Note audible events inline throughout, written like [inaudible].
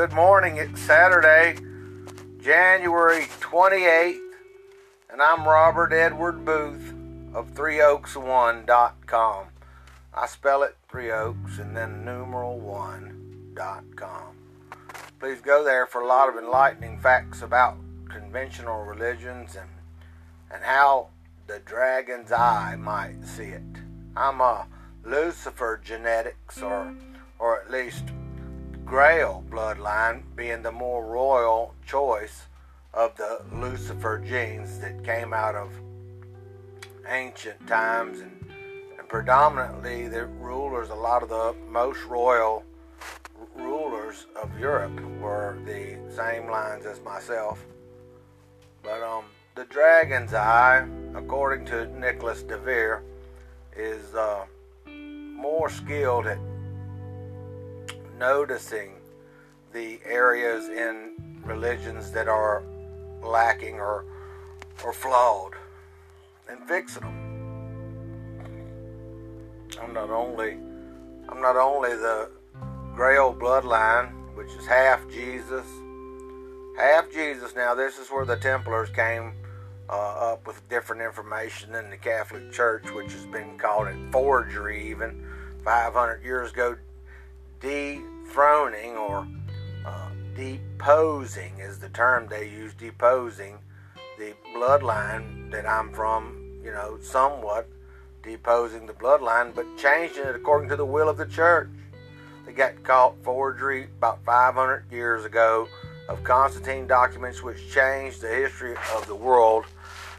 good morning. It's Saturday, January 28th, and I'm Robert Edward Boothe of ThreeOaks1.com. I spell it Three Oaks and then numeral one.com. Please go there for a lot of enlightening facts about conventional religions and and how the dragon's eye might see it. I'm a Lucifer genetics or or at least Grail bloodline being the more royal choice of the Lucifer genes that came out of ancient times and, and predominantly the rulers, a lot of the most royal rulers of Europe were the same lines as myself. But um, the dragon's eye, according to Nicholas de Vere, is uh, more skilled at noticing the areas in religions that are lacking or or flawed and fixing them. I'm not only I'm not only the Grail bloodline, which is half Jesus, half Jesus. Now this is where the Templars came uh, up with different information than the Catholic Church, which has been called it forgery even 500 years ago dethroning or uh, deposing is the term they use, deposing the bloodline that I'm from, you know, somewhat deposing the bloodline, but changing it according to the will of the church. They got caught forgery about 500 years ago of Constantine documents which changed the history of the world.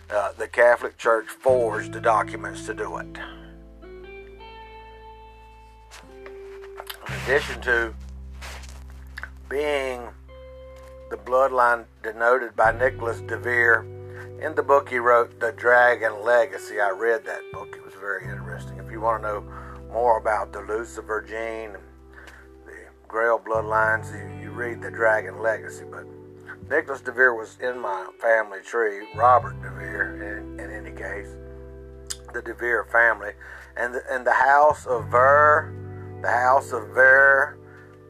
Uh, the Catholic Church forged the documents to do it. Addition to being the bloodline denoted by Nicholas de Vere, in the book he wrote, The Dragon Legacy. I read that book, it was very interesting. If you want to know more about the Lucifer gene the Grail bloodlines, you, you read The Dragon Legacy. But Nicholas de Vere was in my family tree, Robert de Vere, in, in any case, the de Vere family. And the, and the house of Vere the House of Vere,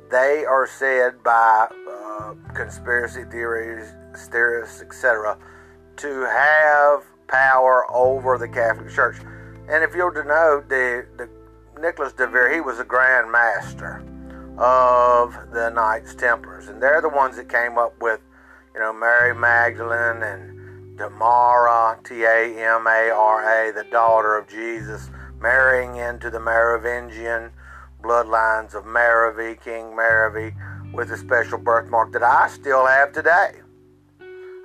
they are said by uh, conspiracy theories, theorists, etc., to have power over the Catholic Church. And if you'll denote, the, the Nicholas de Vere, he was a Grand Master of the Knights Templars, and they're the ones that came up with, you know, Mary Magdalene and Tamara, T A M A R A, the daughter of Jesus, marrying into the Merovingian bloodlines of Merovee, King Merovee, with a special birthmark that I still have today.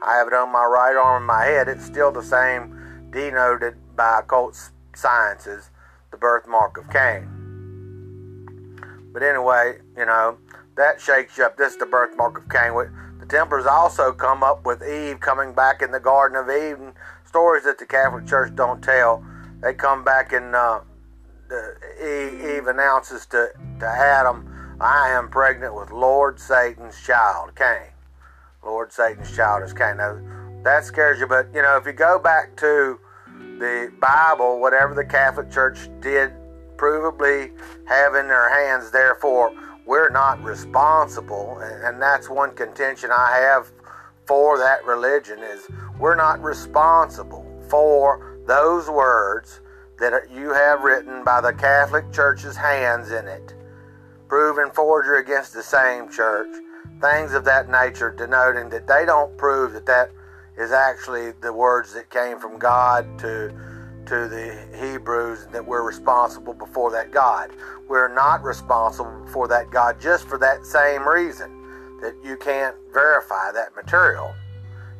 I have it on my right arm and my head. It's still the same, denoted by occult sciences, the birthmark of Cain. But anyway, you know, that shakes you up. This is the birthmark of Cain. The Templars also come up with Eve coming back in the Garden of Eden. Stories that the Catholic Church don't tell. They come back in uh, Eve announces to, to Adam, I am pregnant with Lord Satan's child, Cain. Lord Satan's child is Cain. Now, that scares you, but you know, if you go back to the Bible, whatever the Catholic Church did provably have in their hands, therefore, we're not responsible. And that's one contention I have for that religion is we're not responsible for those words that you have written by the Catholic Church's hands in it, proving forgery against the same church, things of that nature, denoting that they don't prove that that is actually the words that came from God to to the Hebrews that we're responsible before that God. We're not responsible before that God just for that same reason that you can't verify that material.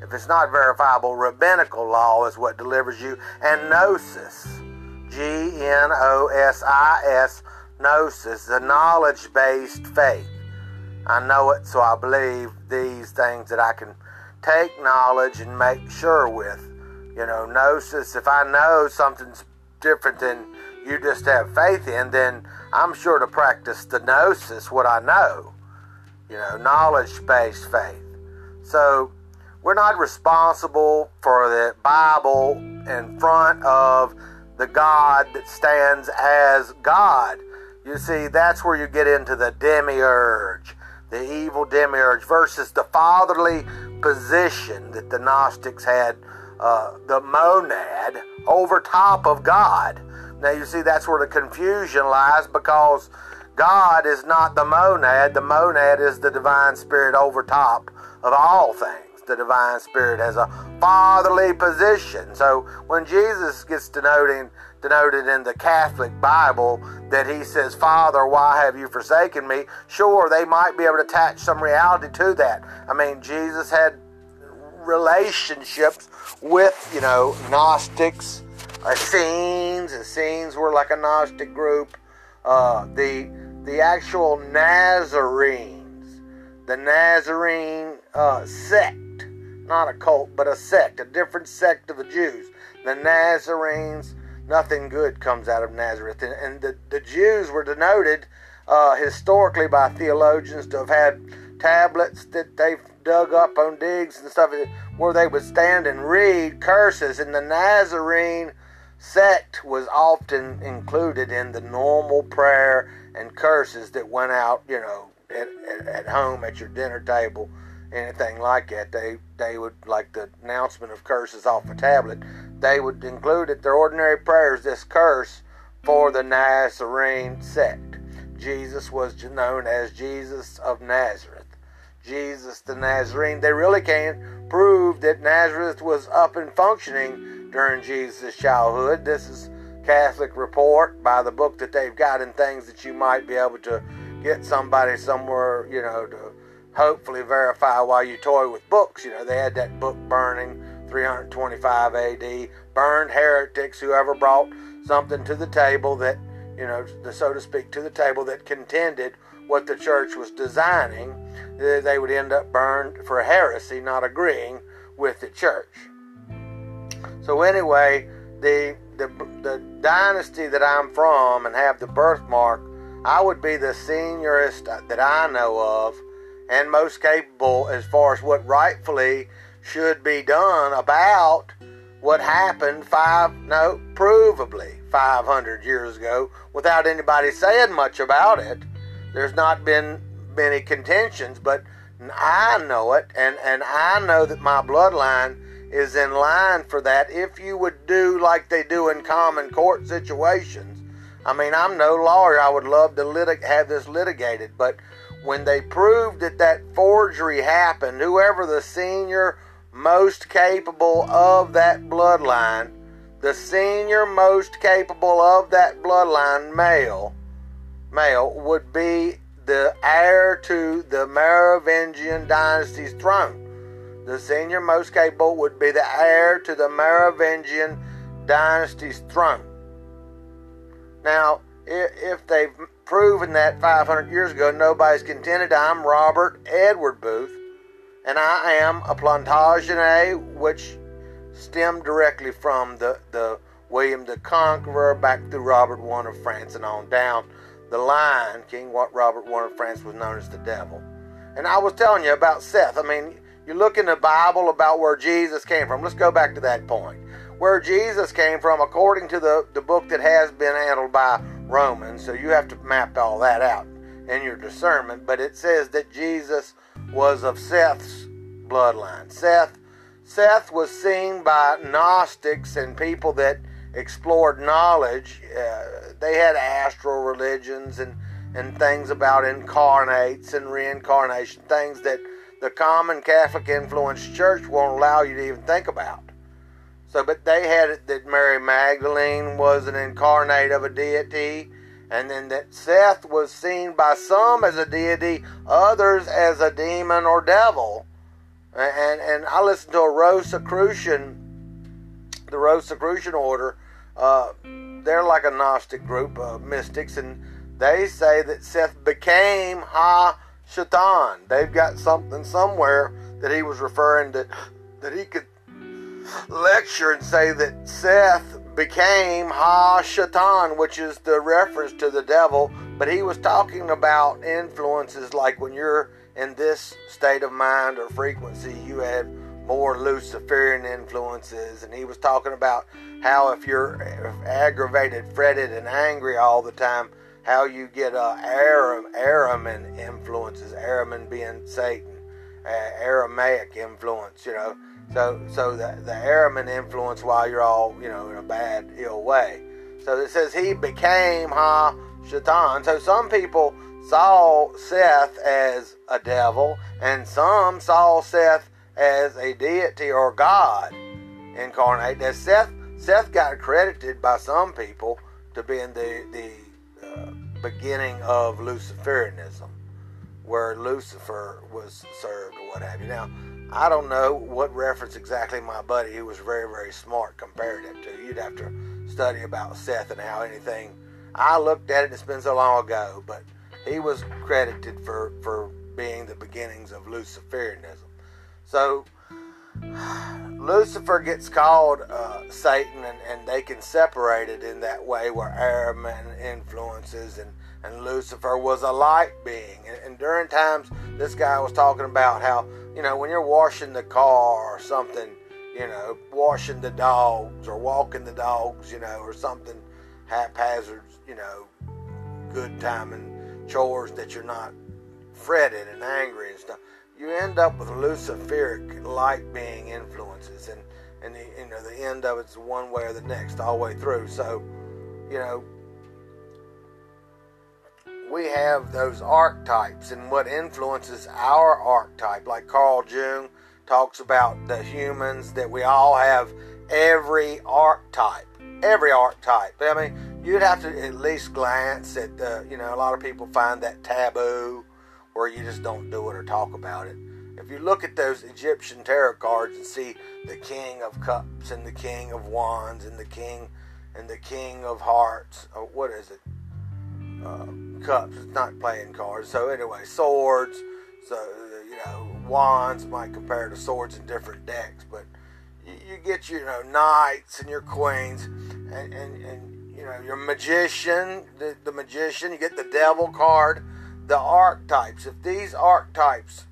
If it's not verifiable, rabbinical law is what delivers you, and gnosis G N O S I S, gnosis, the knowledge based faith. I know it, so I believe these things that I can take knowledge and make sure with. You know, gnosis, if I know something's different than you just have faith in, then I'm sure to practice the gnosis, what I know. You know, knowledge based faith. So, we're not responsible for the Bible in front of the God that stands as God. You see, that's where you get into the demiurge. the evil demiurge, versus the fatherly position that the Gnostics had, uh, the monad, over top of God. Now you see that's where the confusion lies because God is not the monad. The monad is the divine spirit over top of all things. The divine spirit has a fatherly position. So when Jesus gets denoting, denoted in the Catholic Bible that he says, Father, why have you forsaken me? Sure, they might be able to attach some reality to that. I mean, Jesus had relationships with, you know, Gnostics, Essenes. Essenes were like a Gnostic group. Uh, the the actual Nazarenes, the Nazarene uh, sect, not a cult, but a sect, a different sect of the Jews. The Nazarenes, nothing good comes out of Nazareth. And, and the, the Jews were denoted uh, historically by theologians to have had tablets that they've dug up on digs and stuff where they would stand and read curses. And the Nazarene sect was often included in the normal prayer and curses that went out, you know, at, at, at, home at your dinner table, anything like that. They they would like the announcement of curses off a tablet. They would include at their ordinary prayers this curse for the Nazarene sect. Jesus was known as Jesus of Nazareth. Jesus the Nazarene. They really can't prove that Nazareth was up and functioning during Jesus' childhood. This is Catholic report by the book that they've got and things that you might be able to get somebody somewhere, you know, to hopefully verify while you toy with books. You know, they had that book burning 325 AD, burned heretics, whoever brought something to the table that, you know, so to speak, to the table that contended what the church was designing, they would end up burned for heresy, not agreeing with the church. So anyway, the the, the dynasty that I'm from and have the birthmark, I would be the seniorest that I know of and most capable as far as what rightfully should be done about what happened five, no, provably 500 years ago without anybody saying much about it. There's not been many contentions, but I know it, and, and I know that my bloodline is in line for that if you would do like they do in common court situations. I mean, I'm no lawyer. I would love to litig- have this litigated, but when they proved that that forgery happened, whoever the senior most capable of that bloodline, the senior most capable of that bloodline male, male would be the heir to the Merovingian dynasty's throne. The senior most capable would be the heir to the Merovingian dynasty's throne. Now, if they've proven that 500 years ago, nobody's contended. I'm Robert Edward Boothe, and I am a Plantagenet, which stemmed directly from the, the William the Conqueror back through Robert I of France and on down the line. King what Robert I of France was known as the devil. And I was telling you about Seth. I mean, you look in the Bible about where Jesus came from. Let's go back to that point. Where Jesus came from, according to the, the book that has been handled by Romans, so you have to map all that out in your discernment. But it says that Jesus was of Seth's bloodline. Seth, Seth was seen by Gnostics and people that explored knowledge. Uh, they had astral religions and, and things about incarnates and reincarnation, things that the common Catholic influenced church won't allow you to even think about. So, but they had it that Mary Magdalene was an incarnate of a deity, and then that Seth was seen by some as a deity, others as a demon or devil. And and I listened to a Rosicrucian, the Rosicrucian order. Uh, they're like a Gnostic group of mystics, and they say that Seth became Ha Shaitan. They've got something somewhere that he was referring to that he could lecture and say that Seth became Ha Shaitan, which is the reference to the devil, but he was talking about influences like when you're in this state of mind or frequency, you have more Luciferian influences, and he was talking about how if you're aggravated, fretted, and angry all the time, how you get uh, Aram, Araman influences, Araman being Satan, uh, Aramaic influence, you know. So, so the, the Araman influence while you're all, you know, in a bad, ill way. So it says he became Ha Shaitan. So some people saw Seth as a devil, and some saw Seth as a deity or God incarnate. Now Seth Seth got credited by some people to being the the uh, beginning of Luciferianism, where Lucifer was served or what have you. Now I don't know what reference exactly my buddy, who was very very smart, compared it to. You'd have to study about Seth and how anything. I looked at it. It's been so long ago, but he was credited for for being the beginnings of Luciferianism. So [sighs] Lucifer gets called uh, Satan, and, and they can separate it in that way where Araman influences and, and Lucifer was a light being. And during times, this guy was talking about how, you know, when you're washing the car or something, you know, washing the dogs or walking the dogs, you know, or something haphazard, you know, good time and chores that you're not fretted and angry and stuff you end up with luciferic light being influences. And and the, you know the end of it's one way or the next all the way through. So you know we have those archetypes and what influences our archetype like carl jung talks about the humans that we all have every archetype every archetype i mean you'd have to at least glance at the you know a lot of people find that taboo where you just don't do it or talk about it. If you look at those Egyptian tarot cards and see the King of Cups and the King of Wands and the King and the King of Hearts, or what is it? Uh, cups. It's not playing cards. So anyway, swords. So you know, wands might compare to swords in different decks, but you, you get your you know knights and your queens, and and, and you know your magician, the, the magician. You get the devil card the archetypes. If these archetypes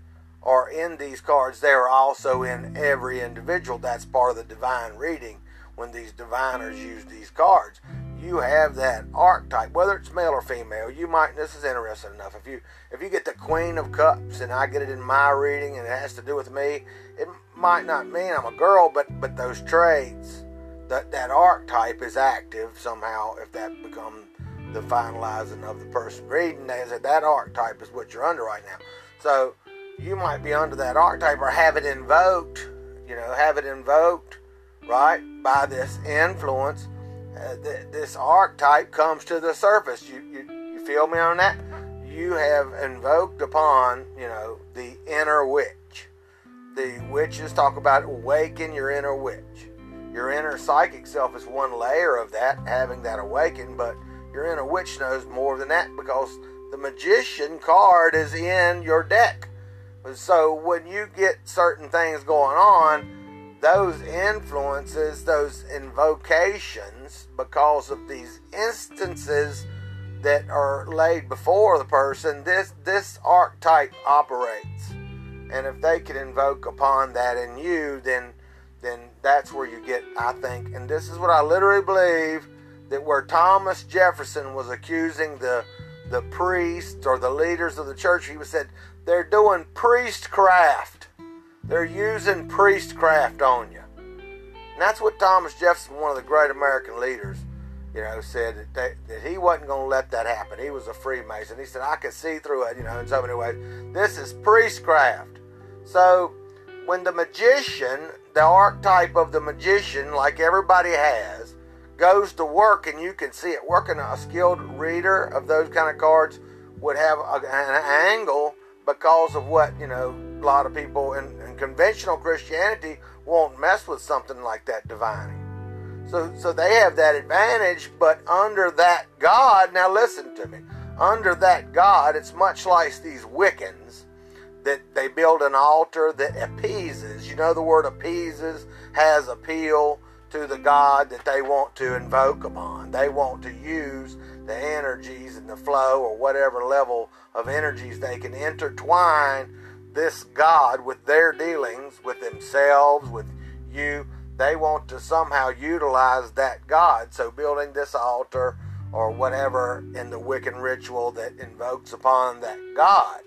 are in these cards, they are also in every individual. That's part of the divine reading when these diviners use these cards. You have that archetype, whether it's male or female. You might. This is interesting enough. If you if you get the Queen of Cups and I get it in my reading and it has to do with me, it might not mean I'm a girl, but but those traits, that that archetype is active somehow. If that becomes the finalizing of the person reading is that that archetype is what you're under right now. So you might be under that archetype or have it invoked, you know, have it invoked, right, by this influence. Uh, th- this archetype comes to the surface. You, you, you feel me on that? You have invoked upon, you know, the inner witch. The witches talk about awaken your inner witch. Your inner psychic self is one layer of that, having that awaken, but your inner witch knows more than that because the magician card is in your deck. So when you get certain things going on, those influences, those invocations, because of these instances that are laid before the person, this this archetype operates. And if they can invoke upon that in you, then then that's where you get, I think, and this is what I literally believe that where Thomas Jefferson was accusing the the priests or the leaders of the church, he said they're doing priestcraft. They're using priestcraft on you. And that's what Thomas Jefferson, one of the great American leaders, you know, said that, they, that he wasn't going to let that happen. He was a Freemason. He said, I could see through it, you know, in so many ways. This is priestcraft. So when the magician, the archetype of the magician, like everybody has, goes to work and you can see it working a skilled reader of those kind of cards would have a, an angle because of what you know a lot of people in, conventional christianity won't mess with something like that divining. So so they have that advantage but under that god now listen to me. Under that god it's much like these wiccans that they build an altar that appeases. You know the word appeases has appeal to the God that they want to invoke upon. They want to use the energies and the flow or whatever level of energies they can intertwine this God with their dealings with themselves, with you. They want to somehow utilize that God. So building this altar or whatever in the Wiccan ritual that invokes upon that god.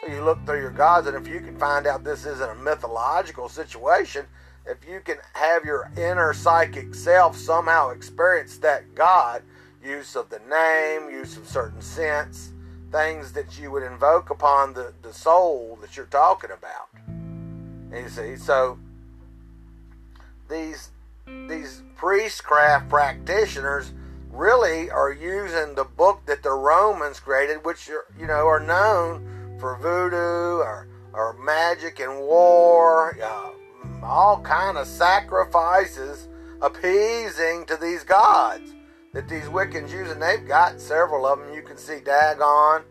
So you look through your gods, and if you can find out this isn't a mythological situation, if you can have your inner psychic self somehow experience that God, use of the name, use of certain scents, things that you would invoke upon the, the soul that you're talking about. You see, so these these priestcraft practitioners really are using the book that the Romans created, which are, you know are known for voodoo or, or magic and war, uh, all kind of sacrifices appeasing to these gods that these Wiccans use, and they've got several of them. You can see Dagon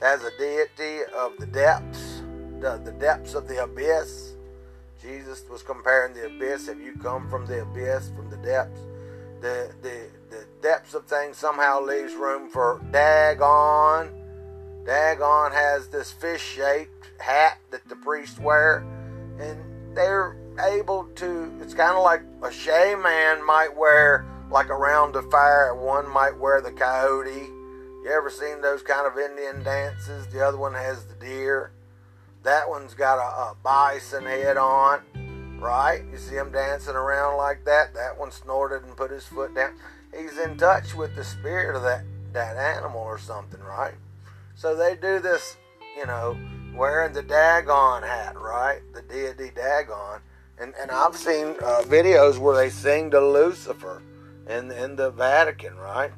as a deity of the depths, the, the depths of the abyss. Jesus was comparing the abyss. Have you come from the abyss, from the depths? The, the, the depths of things somehow leaves room for Dagon. Dagon has this fish shaped hat that the priests wear, and they're able to, it's kind of like a shaman might wear like around the fire. One might wear the coyote. You ever seen those kind of Indian dances? The other one has the deer. That one's got a, a bison head on, right? You see him dancing around like that. That one snorted and put his foot down. He's in touch with the spirit of that, that animal or something, right? So they do this, you know, wearing the Dagon hat, right? The deity Dagon. And, and I've seen uh, videos where they sing to Lucifer in, in the Vatican, right?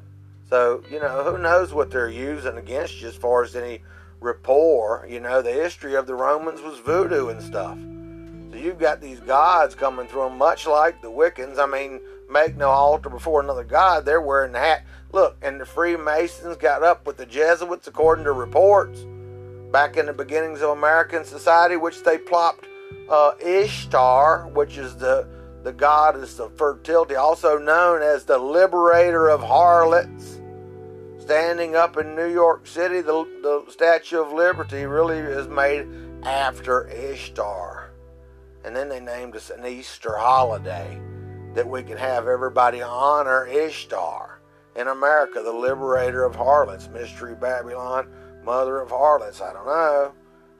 So, you know, who knows what they're using against you as far as any rapport. You know, the history of the Romans was voodoo and stuff. So you've got these gods coming through them, much like the Wiccans. I mean, make no altar before another god. They're wearing the hat. Look, and the Freemasons got up with the Jesuits, according to reports, back in the beginnings of American society, which they plopped uh, Ishtar, which is the the goddess of fertility, also known as the liberator of harlots. Standing up in New York City, the, the Statue of Liberty really is made after Ishtar. And then they named us an Easter holiday that we can have everybody honor Ishtar. In America, the liberator of harlots, Mystery Babylon, mother of harlots. I don't know.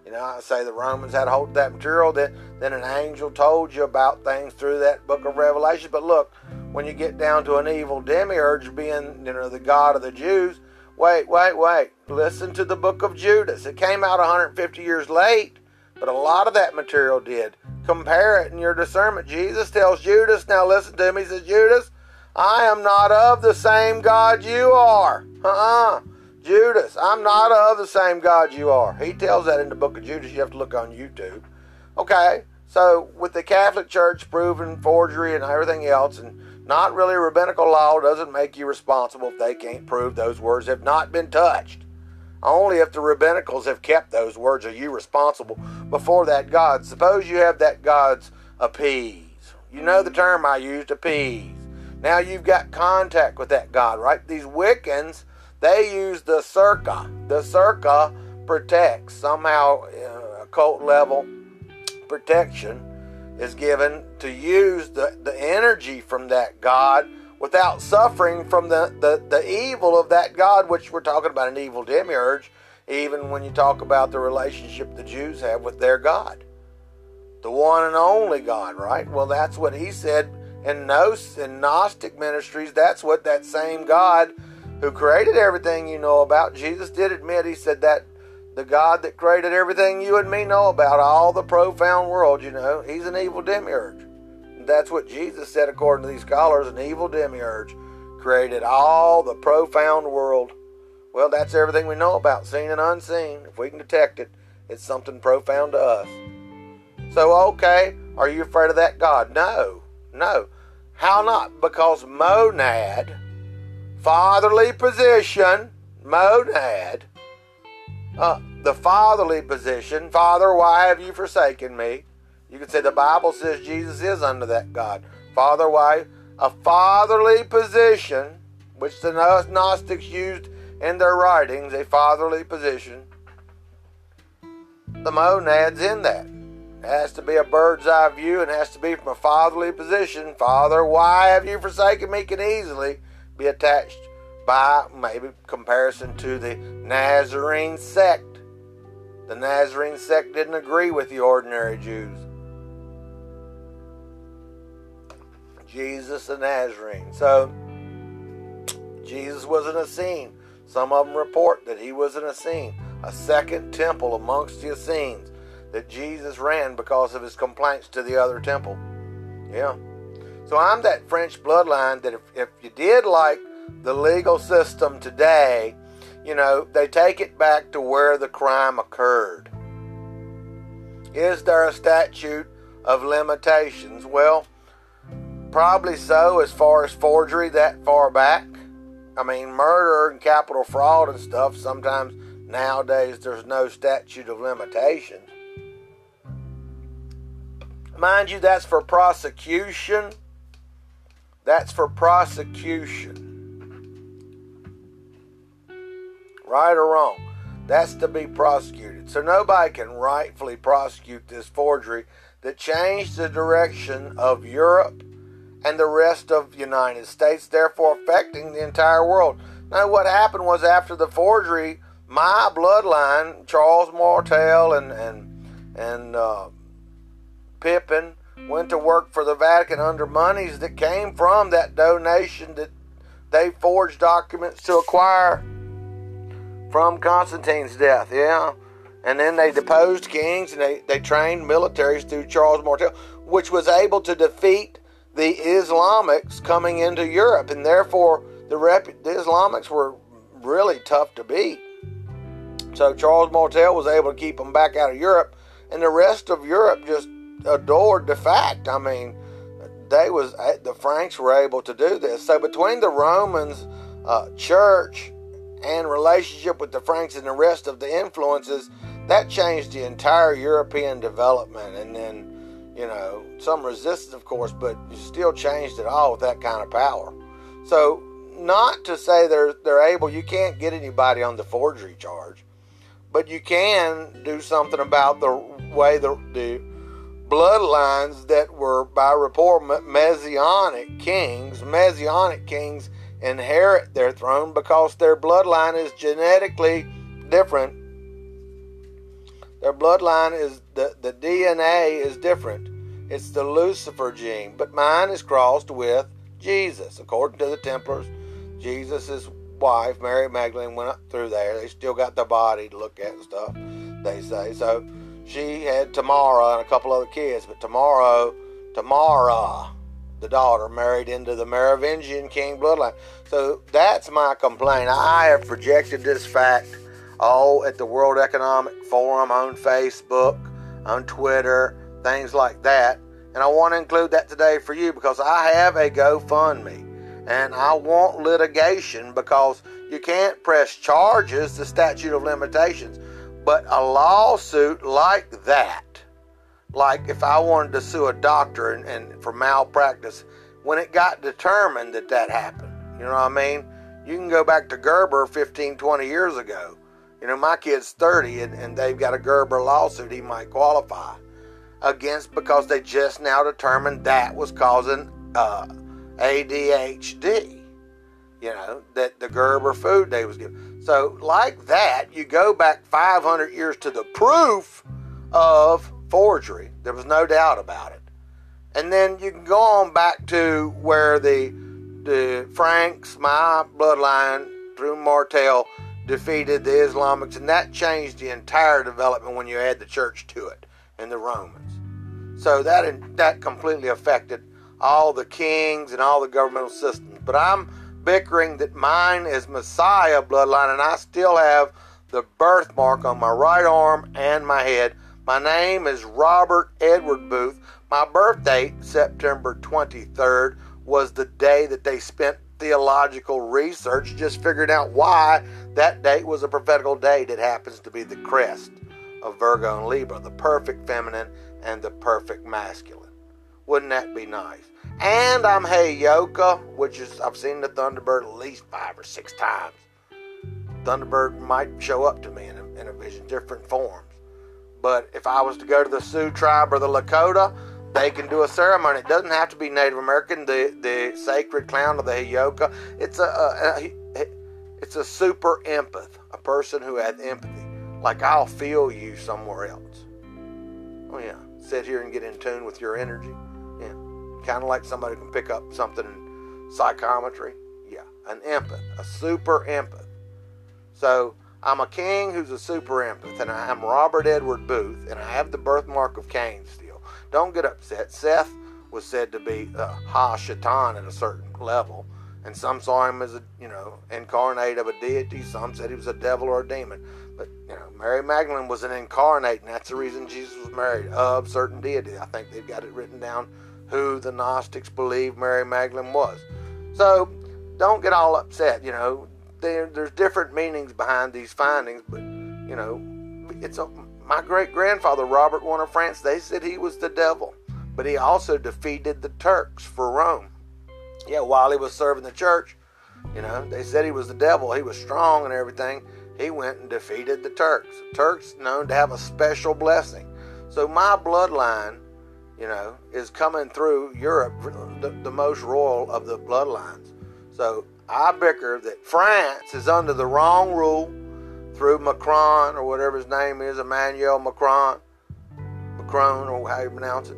You know, I say the Romans had hold of that material, then, then an angel told you about things through that book of Revelation. But look, when you get down to an evil demiurge being, you know, the God of the Jews, wait, wait, wait. Listen to the book of Judas. It came out 150 years late, but a lot of that material did. Compare it in your discernment. Jesus tells Judas, now listen to him. He says, Judas, I am not of the same God you are. Uh-uh. Judas, I'm not of the same God you are. He tells that in the book of Judas. You have to look on YouTube. Okay, so with the Catholic Church proving forgery and everything else, and not really rabbinical law doesn't make you responsible if they can't prove those words have not been touched. Only if the rabbinicals have kept those words are you responsible before that God. Suppose you have that God's appease. You know the term I used, appease. Now you've got contact with that God, right? These Wiccans they use the circa. The circa protects somehow uh, occult level protection is given to use the, the energy from that God without suffering from the, the, the evil of that God, which we're talking about an evil demiurge, even when you talk about the relationship the Jews have with their God. The one and only God, right? Well, that's what he said in, in Gnostic ministries. That's what that same God who created everything you know about. Jesus did admit, he said that the God that created everything you and me know about, all the profound world, you know, he's an evil demiurge. That's what Jesus said, according to these scholars, an evil demiurge created all the profound world. Well, that's everything we know about, seen and unseen. If we can detect it, it's something profound to us. So, okay, are you afraid of that God? No, no. How not? Because monad fatherly position, monad, uh, the fatherly position, Father, why have you forsaken me? You could say the Bible says Jesus is under that God. Father, why? A fatherly position, which the Gnostics used in their writings, a fatherly position. The monad's in that. It has to be a bird's eye view and has to be from a fatherly position. Father, why have you forsaken me? Can easily be attached by maybe comparison to the Nazarene sect. The Nazarene sect didn't agree with the ordinary Jews. Jesus the Nazarene. So, Jesus was an Essene. Some of them report that he was an Essene, a second temple amongst the Essenes that Jesus ran because of his complaints to the other temple. Yeah. So I'm that French bloodline that if, if you did like the legal system today, you know, they take it back to where the crime occurred. Is there a statute of limitations? Well, probably so as far as forgery that far back. I mean, murder and capital fraud and stuff, sometimes nowadays there's no statute of limitations. Mind you, that's for prosecution. That's for prosecution. Right or wrong? That's to be prosecuted. So nobody can rightfully prosecute this forgery that changed the direction of Europe and the rest of the United States, therefore affecting the entire world. Now, what happened was after the forgery, my bloodline, Charles Martel and and and uh, Pippin, went to work for the Vatican under monies that came from that donation that they forged documents to acquire from Constantine's death. Yeah. And then they deposed kings and they, they trained militaries through Charles Martel, which was able to defeat the Islamics coming into Europe, and therefore the, rep- the Islamics were really tough to beat. So Charles Martel was able to keep them back out of Europe, and the rest of Europe just adored the fact. I mean, they was the Franks were able to do this. So between the Romans, uh, church, and relationship with the Franks and the rest of the influences, that changed the entire European development, and then you know, some resistance, of course, but you still changed it all with that kind of power. So, not to say they're they're able, you can't get anybody on the forgery charge, but you can do something about the way the the bloodlines that were by report messianic kings, messianic kings inherit their throne because their bloodline is genetically different their bloodline is the, the DNA is different. It's the Lucifer gene, but mine is crossed with Jesus. According to the Templars, Jesus' wife, Mary Magdalene, went up through there. They still got the body to look at and stuff, they say. So she had Tamara and a couple other kids, but tomorrow, Tamara, the daughter, married into the Merovingian king bloodline. So that's my complaint. I have projected this fact all at the World Economic Forum on Facebook, on Twitter, things like that. And I want to include that today for you because I have a GoFundMe and I want litigation because you can't press charges, the statute of limitations, but a lawsuit like that, like if I wanted to sue a doctor and, and for malpractice, when it got determined that that happened, you know what I mean? You can go back to Gerber 15, 20 years ago you know, my kid's 30 and, and they've got a Gerber lawsuit he might qualify against because they just now determined that was causing uh, ADHD. You know, that the Gerber food they was giving. So, like that, you go back 500 years to the proof of forgery. There was no doubt about it. And then you can go on back to where the the Franks, my bloodline through Martel, defeated the Islamics, and that changed the entire development when you add the church to it and the Romans. So that that completely affected all the kings and all the governmental systems. But I'm bickering that mine is Messiah bloodline, and I still have the birthmark on my right arm and my head. My name is Robert Edward Boothe. My birth date, September 23rd, was the day that they spent theological research, just figuring out why that date was a prophetical date. It happens to be the crest of Virgo and Libra, the perfect feminine and the perfect masculine. Wouldn't that be nice? And I'm Heyoka, which is, I've seen the Thunderbird at least five or six times. Thunderbird might show up to me in a, in a vision, different forms. But if I was to go to the Sioux tribe or the Lakota, they can do a ceremony. It doesn't have to be Native American. The the sacred clown of the Heyoka. It's a, a, a It's a super empath, a person who has empathy. Like I'll feel you somewhere else. Oh yeah, sit here and get in tune with your energy. Kind of like somebody can pick up something in psychometry. Yeah, an empath, a super empath. So I'm a king who's a super empath, and I'm Robert Edward Boothe, and I have the birthmark of Cain still. Don't get upset. Seth was said to be uh, Ha Shaitan at a certain level, and some saw him as a you know incarnate of a deity. Some said he was a devil or a demon. But you know, Mary Magdalene was an incarnate, and that's the reason Jesus was married of certain deity. I think they've got it written down who the Gnostics believed Mary Magdalene was. So don't get all upset. You know, there, there's different meanings behind these findings, but you know, it's a, my great grandfather Robert I of France. They said he was the devil, but he also defeated the Turks for Rome. Yeah, while he was serving the church, you know, they said he was the devil. He was strong and everything. He went and defeated the Turks. Turks known to have a special blessing. So my bloodline, you know, is coming through Europe, the, the most royal of the bloodlines. So I bicker that France is under the wrong rule through Macron or whatever his name is, Emmanuel Macron, Macron or how you pronounce it.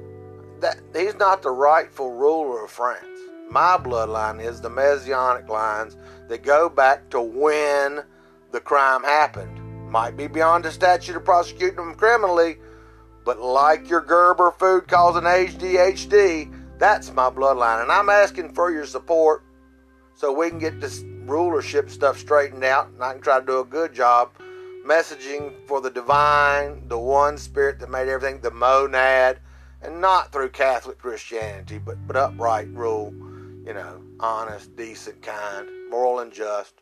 That he's not the rightful ruler of France. My bloodline is the Messianic lines that go back to when the crime happened. Might be beyond the statute of prosecuting them criminally, but like your Gerber food causing ADHD, that's my bloodline. And I'm asking for your support so we can get this rulership stuff straightened out and I can try to do a good job messaging for the divine, the one spirit that made everything, the monad, and not through Catholic Christianity, but, but upright rule, you know, honest, decent, kind, moral and just,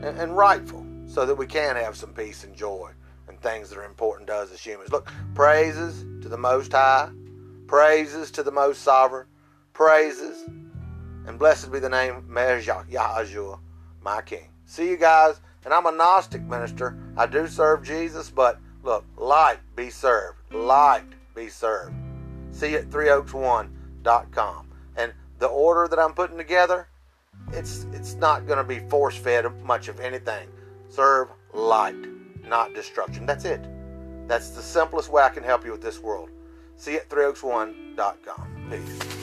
and, and rightful, so that we can have some peace and joy and things that are important to us as humans. Look, praises to the Most High, praises to the Most Sovereign, praises and blessed be the name Yahshua, my King. See you guys. And I'm a Gnostic minister. I do serve Jesus, but look, light be served. Light be served. See you at 3oaks1.com. And the order that I'm putting together, it's it's not going to be force fed much of anything. Serve light, not destruction. That's it. That's the simplest way I can help you with this world. See you at 3oaks1.com. Peace.